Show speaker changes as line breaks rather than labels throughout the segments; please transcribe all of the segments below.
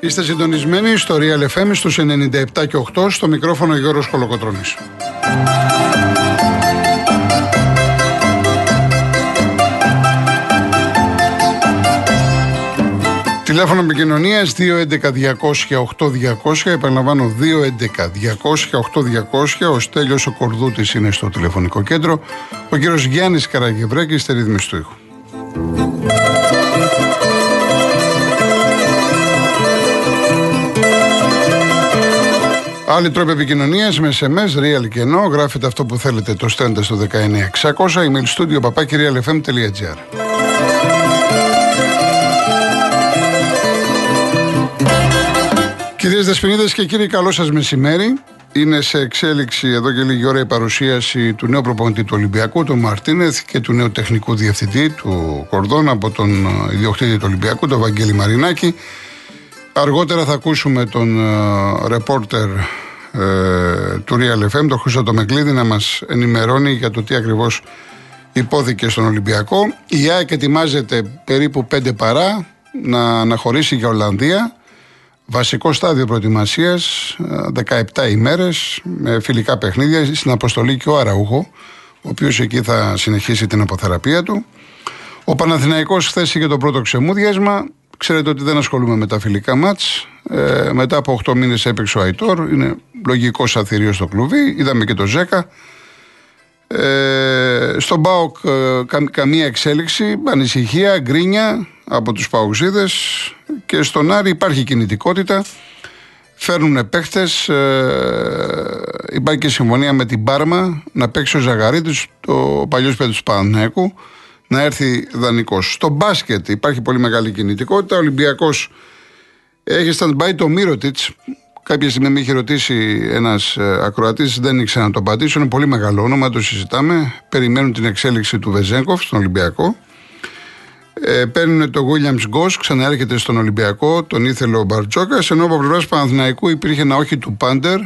Είστε συντονισμένοι στο Real FM στους 97 και 8 στο μικρόφωνο Γιώργος Κολοκοτρώνης. Τηλέφωνο επικοινωνίας 211-200-8200. Επαναλαμβάνω 211-200-8200. Ο Στέλιος ο Κορδούτης είναι στο τηλεφωνικό κέντρο. Ο κύριος Γιάννης Καραγευρέκης στη ρύθμιση του ήχου. Άλλοι τρόποι επικοινωνίας με SMS, real και ενώ. Γράφετε αυτό που θέλετε, το στέλνετε στο 19600. Email studio papakirialfm.gr. Κυρίες Δεσποινίδες και κύριοι, καλό σας μεσημέρι. Είναι σε εξέλιξη εδώ και λίγη ώρα η παρουσίαση του νέου προπονητή του Ολυμπιακού, του Μαρτίνεθ και του νέου τεχνικού διευθυντή του Κορδόν από τον ιδιοκτήτη του Ολυμπιακού, τον Βαγγέλη Μαρινάκη. Αργότερα θα ακούσουμε τον ρεπόρτερ ε, του Real FM, τον Χρήστο Τομεκλίδη, να μας ενημερώνει για το τι ακριβώς υπόθηκε στον Ολυμπιακό. Η ΑΕΚ ετοιμάζεται περίπου 5 παρά να αναχωρήσει για Ολλανδία. Βασικό στάδιο προετοιμασίας, 17 ημέρες με φιλικά παιχνίδια. Στην αποστολή και ο Αραούχο, ο οποίος εκεί θα συνεχίσει την αποθεραπεία του. Ο Παναθηναϊκός χθες είχε το πρώτο ξεμούδιασμα. Ξέρετε ότι δεν ασχολούμαι με τα φιλικά μάτς. Ε, μετά από 8 μήνες έπαιξε ο Αϊτόρ. Είναι λογικός αθυρίο στο κλουβί. Είδαμε και το Ζέκα. Ε, στον Μπάοκ ε, καμία εξέλιξη, ανησυχία, γκρίνια από τους Παουξίδες και στον Άρη υπάρχει κινητικότητα. Φέρνουν παίχτες. Ε, υπάρχει και συμφωνία με την Πάρμα να παίξει ο Ζαγαρίτης, το παλιός παιδί του Παναθηναϊκού να έρθει δανεικός. Στο μπάσκετ υπάρχει πολύ μεγάλη κινητικότητα. Ο Ολυμπιακός έχει stand-by το Μύρωτιτς. Κάποια στιγμή με είχε ρωτήσει ένας ε, ακροατής, δεν ήξερα να το απαντήσω. Είναι πολύ μεγάλο όνομα, το συζητάμε. Περιμένουν την εξέλιξη του Βεζέγκοφ στον Ολυμπιακό. Ε, παίρνουν το Williams Γκος, ξαναέρχεται στον Ολυμπιακό, τον ήθελε ο Μπαρτζόκας. Ενώ από πλευράς Παναθηναϊκού υπήρχε ένα όχι του Πάντερ.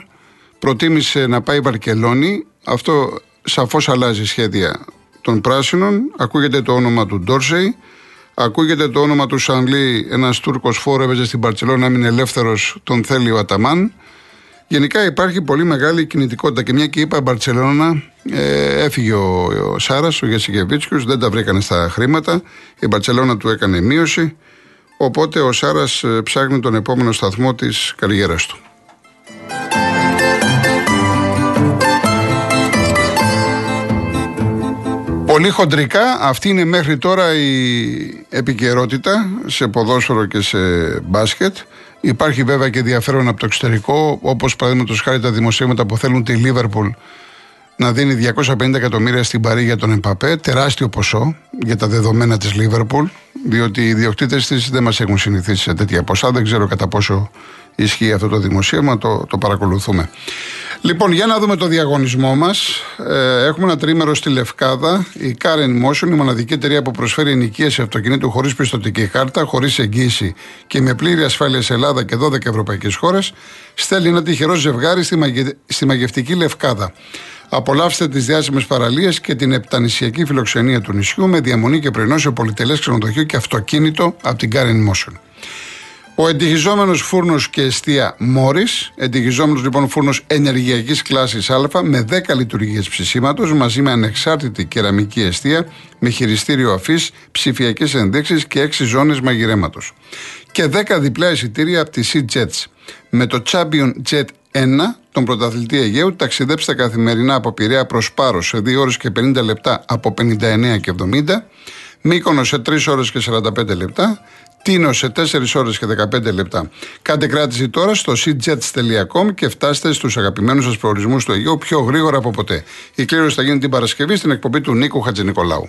Προτίμησε να πάει Βαρκελόνη. Αυτό σαφώς αλλάζει σχέδια των πράσινων, ακούγεται το όνομα του Ντόρσεϊ, ακούγεται το όνομα του Σανλή, ένας Τούρκος φόρο έβαιζε στην Παρσελόνα, έμεινε ελεύθερος, τον θέλει ο Αταμάν. Γενικά υπάρχει πολύ μεγάλη κινητικότητα και μια και είπα Μπαρσελόνα, ε, έφυγε ο, ο Σάρας, ο Γεσικεβίτσκιο, δεν τα βρήκανε στα χρήματα. Η Μπαρσελόνα του έκανε μείωση. Οπότε ο Σάρας ε, ψάχνει τον επόμενο σταθμό της καριέρας του. Πολύ χοντρικά, αυτή είναι μέχρι τώρα η επικαιρότητα σε ποδόσφαιρο και σε μπάσκετ. Υπάρχει βέβαια και ενδιαφέρον από το εξωτερικό, όπως παραδείγματος χάρη τα δημοσίευματα που θέλουν τη Λίβερπουλ να δίνει 250 εκατομμύρια στην Παρή για τον Εμπαπέ. Τεράστιο ποσό για τα δεδομένα της Λίβερπουλ, διότι οι ιδιοκτήτες της δεν μας έχουν συνηθίσει σε τέτοια ποσά. Δεν ξέρω κατά πόσο ισχύει αυτό το δημοσίευμα, το, το παρακολουθούμε. Λοιπόν, για να δούμε το διαγωνισμό μας. Ε, έχουμε ένα τρίμερο στη Λευκάδα. Η Karen Motion, η μοναδική εταιρεία που προσφέρει ενοικίαση αυτοκινήτου χωρίς πιστοτική κάρτα, χωρίς εγγύηση και με πλήρη ασφάλεια σε Ελλάδα και 12 ευρωπαϊκές χώρες, στέλνει ένα τυχερό ζευγάρι στη, μαγε... στη μαγευτική Λευκάδα. Απολαύστε τις διάσημες παραλίες και την επτανησιακή φιλοξενία του νησιού με διαμονή και πρωινό σε πολυτελές ξενοδοχείο και αυτοκίνητο από την Karen Motion. Ο εντυχιζόμενο φούρνος και αιστεία Μόρις, εντυχιζόμενο λοιπόν φούρνος ενεργειακής κλάσης Α με 10 λειτουργίες ψησίματος μαζί με ανεξάρτητη κεραμική αιστεία με χειριστήριο αφής, ψηφιακές ενδείξεις και 6 ζώνες μαγειρέματος. Και 10 διπλά εισιτήρια από τη Sea Jets. Με το Champion Jet 1, τον πρωταθλητή Αιγαίου, ταξιδέψτε καθημερινά από Πειραιά προς Πάρος σε 2 ώρες και 50 λεπτά από 59 και 70. Μύκονο σε 3 ώρες και 45 λεπτά, Τίνο σε 4 ώρες και 15 λεπτά. Κάντε κράτηση τώρα στο cjets.com και φτάστε στους αγαπημένους σας προορισμούς του Αιγαίου πιο γρήγορα από ποτέ. Η κλήρωση θα γίνει την Παρασκευή στην εκπομπή του Νίκου Χατζηνικολάου.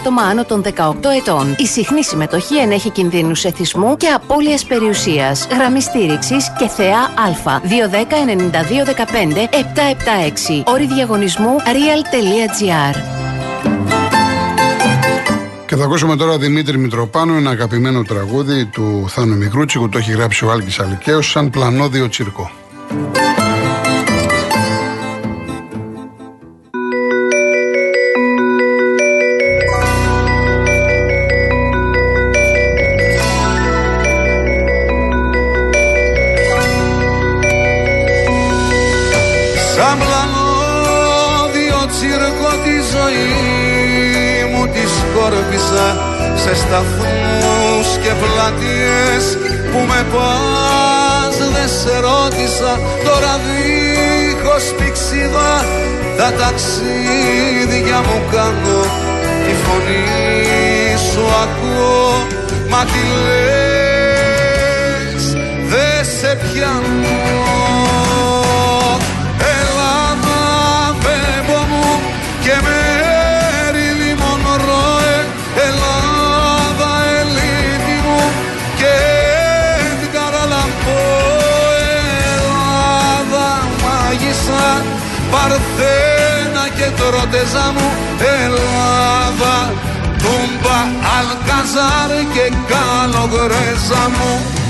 άτομα άνω των 18 ετών. Η συχνή συμμετοχή ενέχει κινδύνους εθισμού και απώλεια περιουσίας. Γραμμή στήριξης και θεά Α. 210 92 15 776. Όρη διαγωνισμού real.gr.
Και θα ακούσουμε τώρα Δημήτρη Μητροπάνου, ένα αγαπημένο τραγούδι του Θάνου Μικρούτσικου, το έχει γράψει ο Άλκης Αλικαίος, σαν πλανόδιο τσίρκο.
Σε σταθμούς και πλατείες που με πας δεν σε ρώτησα. Τώρα δίχως πηξίδα τα ταξίδια μου κάνω. Τη φωνή σου ακούω μα τι λες δεν σε πιάνω τροτεζά μου Ελλάδα Τούμπα, Αλκαζάρ και Καλογρέζα μου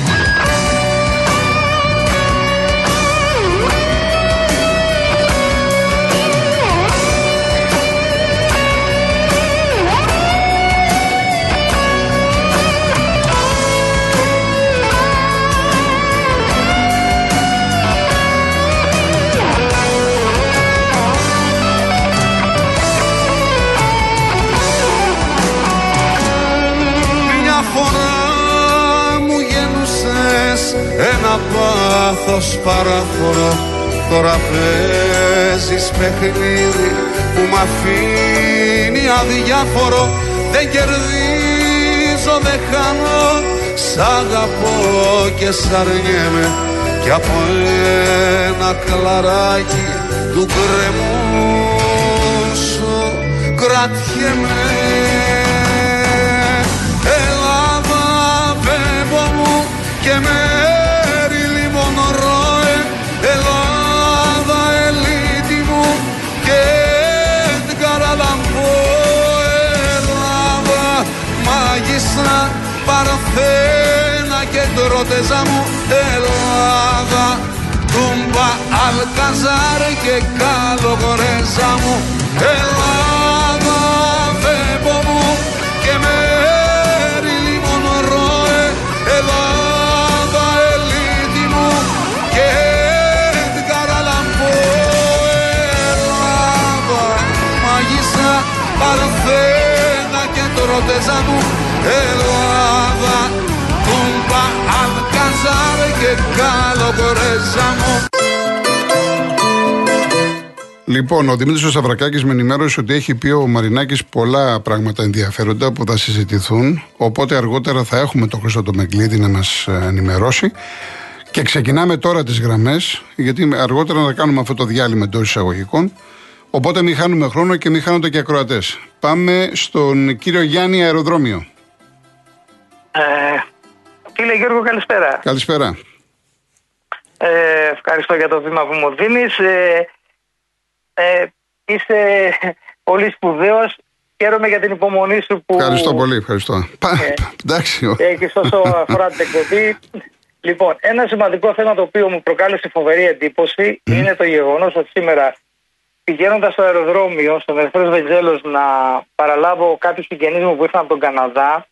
παράφορο Τώρα παίζεις παιχνίδι που μ' αφήνει αδιάφορο. Δεν κερδίζω, δεν χάνω. Σ' αγαπώ και σ' αρνιέμαι. Κι από ένα κλαράκι του κρεμού σου κρατιέμαι Ελλάδα φεύγω μου και με και τρότεζα μου Ελλάδα Τούμπα, Αλκαζάρ και Καλογορέζα μου. Ελλάδα Βέμπο μου και μέρη Λιμονρόε Ελλάδα Ελίτη μου και Καραλαμπό Ελλάδα Μαγισά Παρθένα και τρότεζα μου. Ελλάδα Αλκαζάρ και Καλογορέζα μου
Λοιπόν, ο Δημήτρης Σαβρακάκης με ενημέρωσε ότι έχει πει ο Μαρινάκης πολλά πράγματα ενδιαφέροντα που θα συζητηθούν. Οπότε αργότερα θα έχουμε τον Χρήστο το Μεγκλίδη να μας ενημερώσει. Και ξεκινάμε τώρα τις γραμμές, γιατί αργότερα θα κάνουμε αυτό το διάλειμμα εντός εισαγωγικών. Οπότε μην χάνουμε χρόνο και μην χάνονται και ακροατές. Πάμε στον κύριο Γιάννη Αεροδρόμιο.
Ε, κύριε Γιώργο, καλησπέρα.
Καλησπέρα.
Ε, ευχαριστώ για το βήμα που μου δίνεις. Ε, ε, είσαι πολύ σπουδαίος. Χαίρομαι για την υπομονή σου που...
Ευχαριστώ πολύ, ευχαριστώ. Ε,
Εντάξει. Έχεις όσο αφορά την εκπομπή. Λοιπόν, ένα σημαντικό θέμα το οποίο μου προκάλεσε φοβερή εντύπωση είναι το γεγονός ότι σήμερα πηγαίνοντας στο αεροδρόμιο, στον Ερυθρό Βεντζέλο, να παραλάβω κάποιου συγγενεί μου που ήρθαν από τον Καναδά,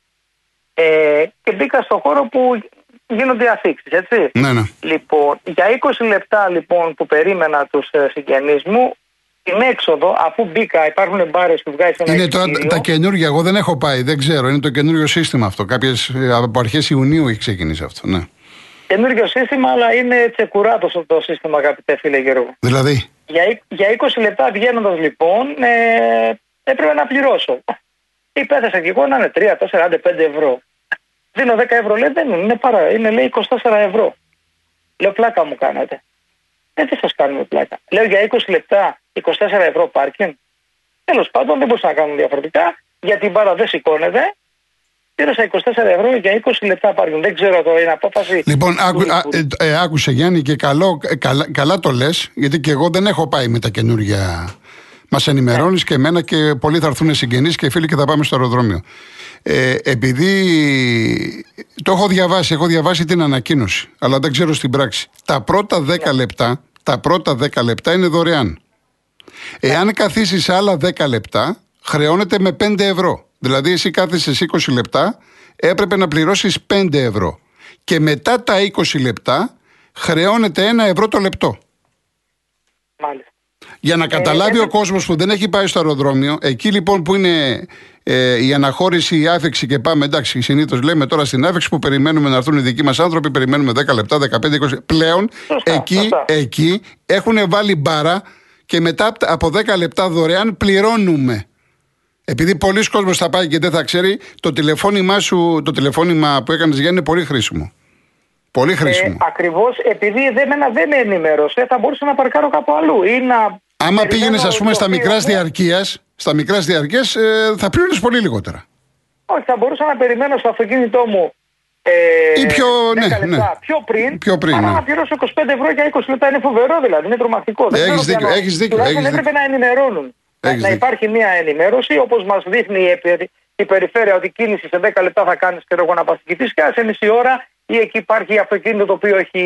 ε, και μπήκα στο χώρο που γίνονται αφήξει, έτσι.
Ναι, ναι.
Λοιπόν, για 20 λεπτά λοιπόν που περίμενα τους ε, συγγενείς μου, στην έξοδο, αφού μπήκα, υπάρχουν μπάρες που βγάζει ένα
Είναι τώρα τα καινούργια, εγώ δεν έχω πάει, δεν ξέρω. Είναι το καινούριο σύστημα αυτό. Κάποιες από αρχές Ιουνίου έχει ξεκινήσει αυτό, ναι.
Καινούριο σύστημα, αλλά είναι τσεκουράτο το σύστημα, αγαπητέ φίλε Γιώργο.
Δηλαδή;
Για, για 20 λεπτά βγαίνοντας λοιπόν, ε, έπρεπε να πληρώσω. Υπέθεσα και εγώ να είναι 3, 4, 5 ευρώ. Δίνω 10 ευρώ, λέει δεν είναι, είναι παρά, είναι λέει 24 ευρώ. Λέω πλάκα μου κάνατε. Ε, τι σας κάνουμε πλάκα. Λέω για 20 λεπτά 24 ευρώ πάρκινγκ. Τέλος πάντων δεν μπορούσα να κάνω διαφορετικά. γιατί η μπάλα δεν σηκώνεται. Πήρασα 24 ευρώ για 20 λεπτά πάρκινγκ. Δεν ξέρω τώρα, είναι απόφαση.
Λοιπόν, άκου, α, ε, ε, άκουσε Γιάννη και καλό, ε, καλά, καλά το λες, γιατί και εγώ δεν έχω πάει με τα καινούργια. Μας ενημερώνεις και εμένα και πολλοί θα έρθουν συγγενείς και φίλοι και θα πάμε στο αεροδρόμιο. Ε, επειδή το έχω διαβάσει, έχω διαβάσει την ανακοίνωση, αλλά δεν ξέρω στην πράξη. Τα πρώτα 10 λεπτά, τα πρώτα 10 λεπτά είναι δωρεάν. Εάν καθίσεις άλλα 10 λεπτά, χρεώνεται με 5 ευρώ. Δηλαδή, εσύ κάθεσαι 20 λεπτά, έπρεπε να πληρώσεις 5 ευρώ. Και μετά τα 20 λεπτά, χρεώνεται 1 ευρώ το λεπτό.
Μάλιστα.
Για να καταλάβει
ε,
ο κόσμος που δεν έχει πάει στο αεροδρόμιο, εκεί λοιπόν που είναι ε, η αναχώρηση, η άφηξη και πάμε, εντάξει, συνήθως λέμε τώρα στην άφηξη που περιμένουμε να έρθουν οι δικοί μας άνθρωποι, περιμένουμε 10 λεπτά, 15, 20. Πλέον
Σωστά,
εκεί,
σωστά.
εκεί έχουν βάλει μπάρα και μετά από 10 λεπτά δωρεάν πληρώνουμε. Επειδή πολλοί κόσμος θα πάει και δεν θα ξέρει, το τηλεφώνημά σου, το τηλεφώνημα που έκανες Γιάννη είναι πολύ χρήσιμο. Πολύ χρήσιμο.
Ε, Ακριβώς επειδή δεν, εμένα δεν με ενημέρωσε, θα μπορούσα να παρκάρω κάπου αλλού ή να.
Άμα
περιμένω
πήγαινες, ας πούμε, στα
το
μικράς
οποίο-
διαρκείας, στα μικράς διαρκείας, ε, θα πλήρωνε πολύ λιγότερα.
Όχι, θα μπορούσα να περιμένω στο αυτοκίνητό μου. Ε,
Ή πιο-
10
ναι,
λεπτά
ναι.
πιο πριν,
Πιο πριν,
παρά
ναι.
να πληρώσω 25 ευρώ για 20 λεπτά. Είναι φοβερό δηλαδή, είναι τρομακτικό. Δεν
Έχεις
ξέρω
δίκιο,
ποια-
έχεις δίκιο,
τουλάχιστον
έχεις
έπρεπε να ενημερώνουν. Να,
Έχεις
να
δίκιο.
υπάρχει μια ενημέρωση, όπως μας δείχνει η, επι- η περιφέρεια ότι κίνηση σε 10 λεπτά θα κάνεις και εγώ να παθηκηθεί και σε μισή ώρα ή εκεί υπάρχει αυτοκίνητο το οποίο έχει,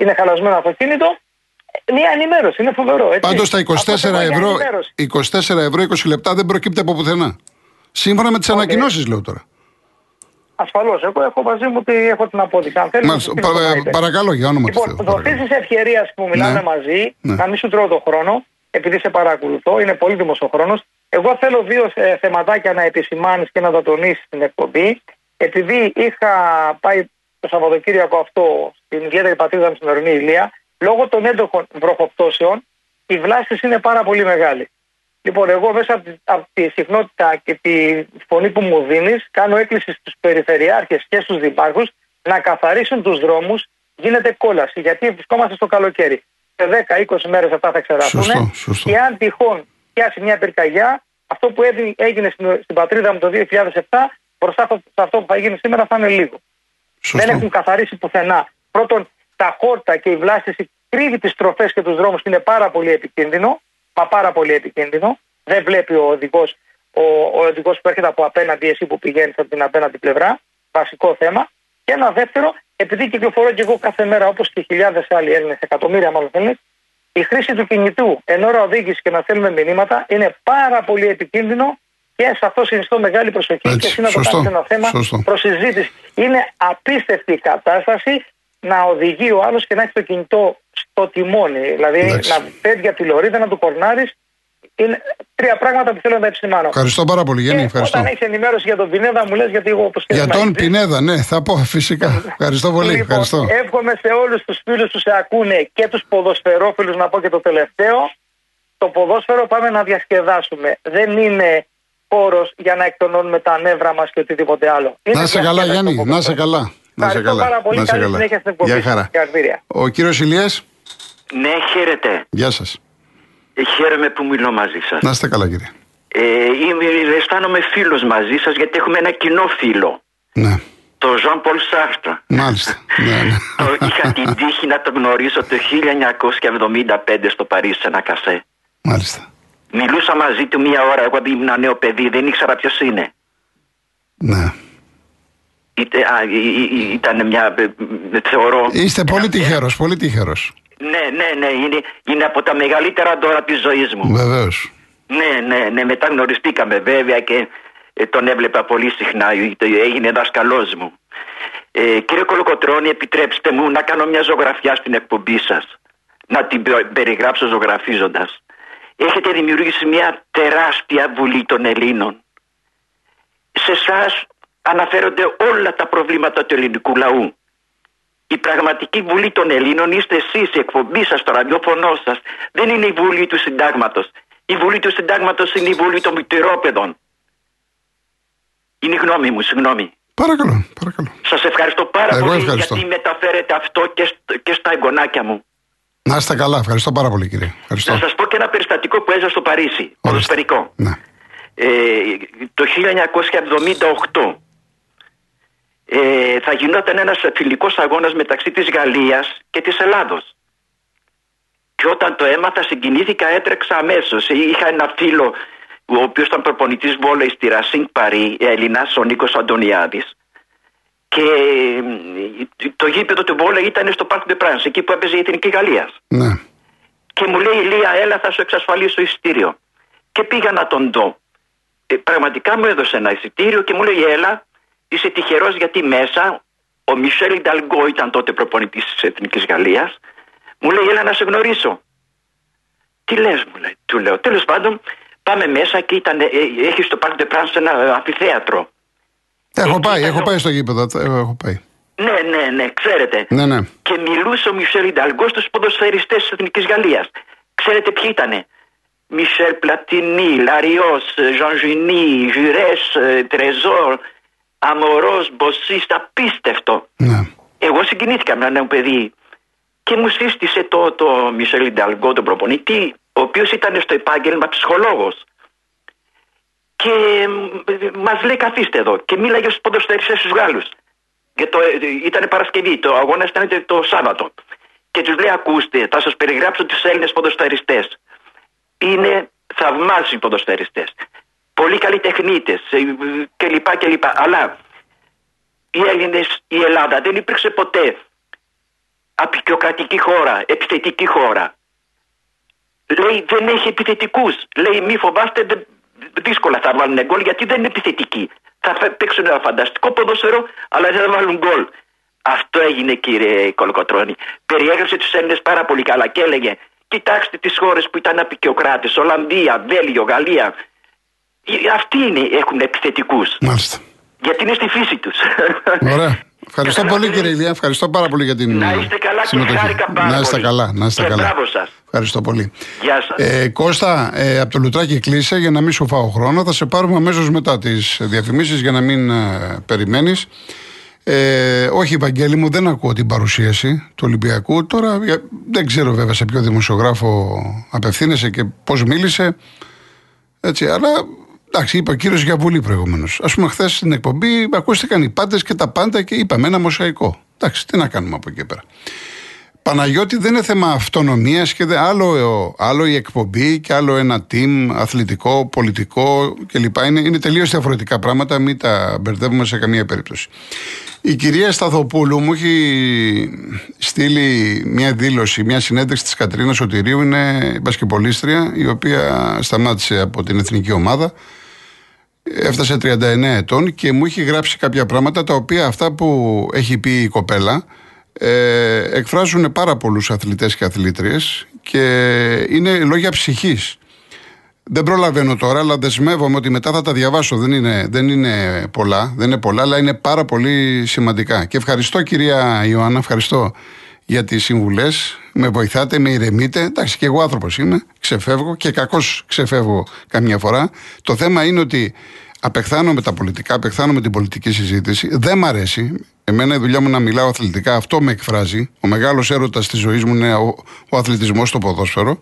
είναι χαλασμένο αυτοκίνητο. Μια ενημέρωση, είναι φοβερό. Έτσι.
Πάντως τα 24
Αυτό θέλω για
ευρώ,
ενημέρωση.
24 ευρώ 20 λεπτά δεν προκύπτει από πουθενά. Σύμφωνα με τις ανακοινώσεις, λέω τώρα.
Ασφαλώς. Εγώ έχω μαζί μου ότι έχω την απόδειξη. Αν θέλεις,
Μάλιστα. Πα- ε, παρακαλώ, για όνομα του
Λοιπόν,
Θεού.
δοθεί
παρακαλώ.
τη ευκαιρίας που μιλάμε
Ναι.
μαζί,
Ναι.
να μην σου τρώω το χρόνο, επειδή σε παρακολουθώ, είναι πολύτιμος ο χρόνος. Εγώ θέλω δύο ε, θεματάκια να επισημάνεις και να τα τονίσεις στην εκπομπή. Επειδή είχα πάει το Σαββατοκύριακο αυτό στην ιδιαίτερη πατρίδα μου στην ορεινή Ηλία, λόγω των έντοχων βροχοπτώσεων, η βλάστηση είναι πάρα πολύ μεγάλη. Λοιπόν, εγώ μέσα από τη, από τη συχνότητα και τη φωνή που μου δίνεις, κάνω έκκληση στους περιφερειάρχες και στους δημάρχους να καθαρίσουν τους δρόμους. Γίνεται κόλαση, γιατί βρισκόμαστε στο καλοκαίρι. Σε 10-20 μέρες αυτά θα ξεράσουν.
Σωστό, σωστό.
Και αν τυχόν πιάσει μια πυρκαγιά, αυτό που έδι- έγινε στην, στην πατρίδα μου το 2007, μπροστά αυτό- σε αυτό που θα γίνει σήμερα θα είναι λίγο.
Σωστό.
Δεν έχουν καθαρίσει πουθενά. Πρώτον, τα χόρτα και η βλάστηση κρύβει τις τροφές και τους δρόμους και είναι πάρα πολύ επικίνδυνο. Μα πάρα πολύ επικίνδυνο. Δεν βλέπει ο οδηγός ο, ο οδηγός που έρχεται από απέναντι, εσύ που πηγαίνεις από την απέναντι πλευρά. Βασικό θέμα. Και ένα δεύτερο, επειδή κυκλοφορώ και εγώ κάθε μέρα όπως και χιλιάδες άλλοι Έλληνες, εκατομμύρια μάλλον Έλληνες, η χρήση του κινητού εν ώρα οδήγησης και να στέλνουμε μηνύματα είναι πάρα πολύ επικίνδυνο και σε αυτό συνιστώ μεγάλη προσοχή
Έτσι,
και εσύ να το
σωστό,
κάνεις ένα θέμα
σωστό.
προς συζήτηση. Είναι απίστευτη η κατάσταση να οδηγεί ο άλλος και να έχει το κινητό στο τιμόνι. Δηλαδή
Εντάξει.
να παίρνει από τη λωρίδα, να του κορνάρει. Είναι τρία πράγματα που θέλω να επισημάνω.
Ευχαριστώ πάρα πολύ, Γιάννη.
Και
Ευχαριστώ.
όταν έχεις ενημέρωση για τον Πινέδα, μου λες γιατί εγώ όπως
Για τον Πινέδα, ναι, θα πω φυσικά. Ευχαριστώ πολύ.
Λοιπόν,
Ευχαριστώ.
εύχομαι σε όλους τους φίλους που σε ακούνε και τους ποδοσφαιρόφιλους να πω και το τελευταίο. Το ποδόσφαιρο πάμε να διασκεδάσουμε. Δεν είναι χώρος για να εκτονώνουμε τα νεύρα μας και οτιδήποτε άλλο. Είναι
Να είσαι καλά,
διασκέδαση το
Γιάννη. Να είσαι
ποδόσφαιρο.
καλά. Να είσαι
Ευχαριστώ
καλά.
πάρα πολύ.
Να είσαι
Καλή
καλά.
συνέχεια στην εκπομπή.
Γεια χαρά.
Συγχαρητήρια.
Ο κύριος Ηλίας,
Ναι, χαίρετε.
γεια σας.
Ε, Χαίρομαι που μιλώ μαζί σας.
Να είστε καλά, κύριε.
Ε, είμαι, αισθάνομαι φίλος μαζί σας γιατί έχουμε ένα κοινό φίλο.
Ναι,
Το Jean Paul Sartre.
μάλιστα. ναι, ναι.
Το είχα την τύχη να το γνωρίσω το 1975 στο Παρίσι σε ένα καφέ.
Μάλιστα.
Μιλούσα μαζί του μία ώρα. Εγώ ήμουν ένα νέο παιδί, δεν ήξερα ποιος είναι.
Ναι.
Είτε, α, ή- ή- ή- ήταν μια. ε, ε, θεωρώ.
Είστε πολύ τυχερό, πολύ τυχερό.
Ναι, ναι, ναι. Είναι, είναι από τα μεγαλύτερα δώρα της ζωής μου.
Βεβαίως.
Ναι, ναι, ναι, μετά γνωριστήκαμε βέβαια και ε, τον έβλεπα πολύ συχνά, ε, έγινε δάσκαλό μου. Ε, κύριε Κολοκοτρώνη, επιτρέψτε μου να κάνω μια ζωγραφιά στην εκπομπή σας. Να την πε- περιγράψω ζωγραφίζοντας. Έχετε δημιουργήσει μια τεράστια βουλή των Ελλήνων. Σε εσάς αναφέρονται όλα τα προβλήματα του ελληνικού λαού. Η πραγματική βουλή των Ελλήνων είστε εσείς, η εκπομπή σας, το ραδιόφωνο σας. Δεν είναι η βουλή του συντάγματος. Η βουλή του συντάγματος είναι η βουλή των μητυρόπαιδων. Είναι η γνώμη μου, συγγνώμη.
Παρακαλώ, παρακαλώ.
Σας ευχαριστώ πάρα
Εγώ
πολύ
ευχαριστώ.
γιατί μεταφέρετε αυτό και, σ- και στα εγγονάκια μου.
Να είστε καλά, ευχαριστώ πάρα πολύ, κύριε. Ευχαριστώ.
Να σας πω και ένα περιστατικό που έζησα στο Παρίσι. Ποδοσφαιρικό.
Ναι.
ε, το 1978 ε, θα γινόταν ένας φιλικός αγώνας μεταξύ της Γαλλίας και της Ελλάδος. Και όταν το έμαθα συγκινήθηκα έτρεξα αμέσως. Είχα ένα φίλο ο οποίος ήταν προπονητής βόλεϊ στη Ρασίνκ Παρί, Έλληνας, ο Νίκος Αντωνιάδης. Και το γήπεδο του βόλεϊ ήταν στο Parc de France, εκεί που έπαιζε η Εθνική Γαλλίας.
Ναι.
Και μου λέει, Λία, έλα, θα σου εξασφαλίσω εισιτήριο. Και πήγα να τον δω. Ε, πραγματικά μου έδωσε ένα εισιτήριο και μου λέει, έλα, είσαι τυχερός γιατί μέσα ο Μισελ Ινταλγκό ήταν τότε προπονητής της Εθνικής Γαλλίας. Μου λέει, έλα να σε γνωρίσω. Τι λες, μου λέει, του λέω. Τέλος πάντων, πάμε μέσα και ήταν, ε, έχει στο Parc de France ένα αμφιθέατρο.
Έχω
Εκεί
πάει,
ήταν
έχω
ο-
πάει στο γήπεδο. ε, Έχω πάει.
Ναι, ναι, ναι, ξέρετε.
Ναι, ναι.
Και μιλούσε ο Μισελ Ινταλγκό στους ποδοσφαιριστές της Εθνικής Γαλλίας. Ξέρετε ποιοι ήτανε; Μισελ Πλατινί, Λαριός, Ζαν Ζινί, Ζουρέ, Τρεζόρ, Αμορό, Μποσί, απίστευτο.
ναι.
Εγώ συγκινήθηκα με ένα νέο παιδί και μου σύστησε το, το Μισελ Ινταλγκό, τον προπονητή, ο οποίος ήταν στο επάγγελμα ψυχολόγος. Και μας λέει καθίστε εδώ και μίλαγε στου ποδοσφαιριστές του Γάλλους. Και το, ήταν Παρασκευή, το αγώνας ήταν το Σάββατο. Και τους λέει: Ακούστε, θα σας περιγράψω τους Έλληνες ποδοσφαιριστές. Είναι θαυμάσιοι ποδοσφαιριστές. Πολύ καλοί τεχνίτες κλπ. κλπ. Αλλά οι Έλληνες, η Ελλάδα δεν υπήρξε ποτέ απεικιοκρατική χώρα, επιθετική χώρα. Λέει δεν έχει επιθετικούς. Λέει μη φοβάστε, δεν- δύσκολα θα βάλουν γκολ γιατί δεν είναι επιθετικοί. Θα φε- παίξουν ένα φανταστικό ποδόσφαιρο, αλλά δεν θα βάλουν γκολ. Αυτό έγινε κύριε Κολοκοτρώνη. Περιέγραψε τους Έλληνες πάρα πολύ καλά και έλεγε: Κοιτάξτε τις χώρες που ήταν απεικιοκράτες, Ολλανδία, Βέλγιο, Γαλλία. Ε, Αυτοί είναι, έχουν επιθετικούς.
Μάλιστα.
Γιατί είναι στη φύση τους.
Ωραία. Ευχαριστώ πολύ κύριε Ηλία. Ευχαριστώ πάρα πολύ για την
Να
ε,
είστε καλά και
συμμετοχή.
χάρηκα πάρα
Να είστε
πολύ.
καλά. Να είστε
Και
καλά.
μπράβο σας.
Ευχαριστώ πολύ.
Γεια σας.
Ε, Κώστα, ε, από το Λουτράκι κλείσε για να μην σου φάω χρόνο. Θα σε πάρουμε αμέσως μετά τις διαφημίσεις για να μην ε, περιμένεις. Ε, όχι, Βαγγέλη μου, δεν ακούω την παρουσίαση του Ολυμπιακού. Τώρα για- δεν ξέρω βέβαια σε ποιο δημοσιογράφο απευθύνεσαι και πώς μίλησε. Έτσι, αλλά εντάξει, είπε ο κύριος για βουλή προηγουμένω. Α πούμε, χθες στην εκπομπή ακούστηκαν οι πάντες και τα πάντα και είπαμε ένα μοσαϊκό. Εντάξει, τι να κάνουμε από εκεί και πέρα. Παναγιώτη δεν είναι θέμα αυτονομίας και δε, άλλο, άλλο η εκπομπή και άλλο ένα team αθλητικό, πολιτικό κλπ. Είναι, είναι τελείως διαφορετικά πράγματα, μην τα μπερδεύουμε σε καμία περίπτωση. Η κυρία Σταθοπούλου μου έχει στείλει μια δήλωση, μια συνέντευξη της Κατρίνα Σωτηρίου, είναι μπασκεπολίστρια, η οποία σταμάτησε από την εθνική ομάδα έφτασε 39 ετών και μου έχει γράψει κάποια πράγματα τα οποία αυτά που έχει πει η κοπέλα ε, εκφράζουν πάρα πολλούς αθλητές και αθλήτριες και είναι λόγια ψυχής. Δεν προλαβαίνω τώρα, αλλά δεσμεύομαι ότι μετά θα τα διαβάσω. Δεν είναι, δεν είναι πολλά, δεν είναι πολλά, αλλά είναι πάρα πολύ σημαντικά. Και ευχαριστώ κυρία Ιωάννα, ευχαριστώ για τις συμβουλές. Με βοηθάτε, με ηρεμείτε. Εντάξει, και εγώ άνθρωπος είμαι, ξεφεύγω και κακώς ξεφεύγω καμιά φορά. Το θέμα είναι ότι απεχθάνομαι τα πολιτικά, απεχθάνομαι την πολιτική συζήτηση. Δεν μ' αρέσει. Εμένα η δουλειά μου να μιλάω αθλητικά, αυτό με εκφράζει. Ο μεγάλος έρωτας της ζωής μου είναι ο, ο αθλητισμός στο ποδόσφαιρο.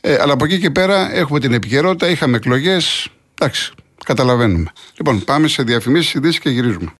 Ε, αλλά από εκεί και πέρα έχουμε την επικαιρότητα, είχαμε εκλογές. Εντάξει, καταλαβαίνουμε. Λοιπόν, πάμε σε διαφημίσεις, ειδήσεις και γυρίζουμε.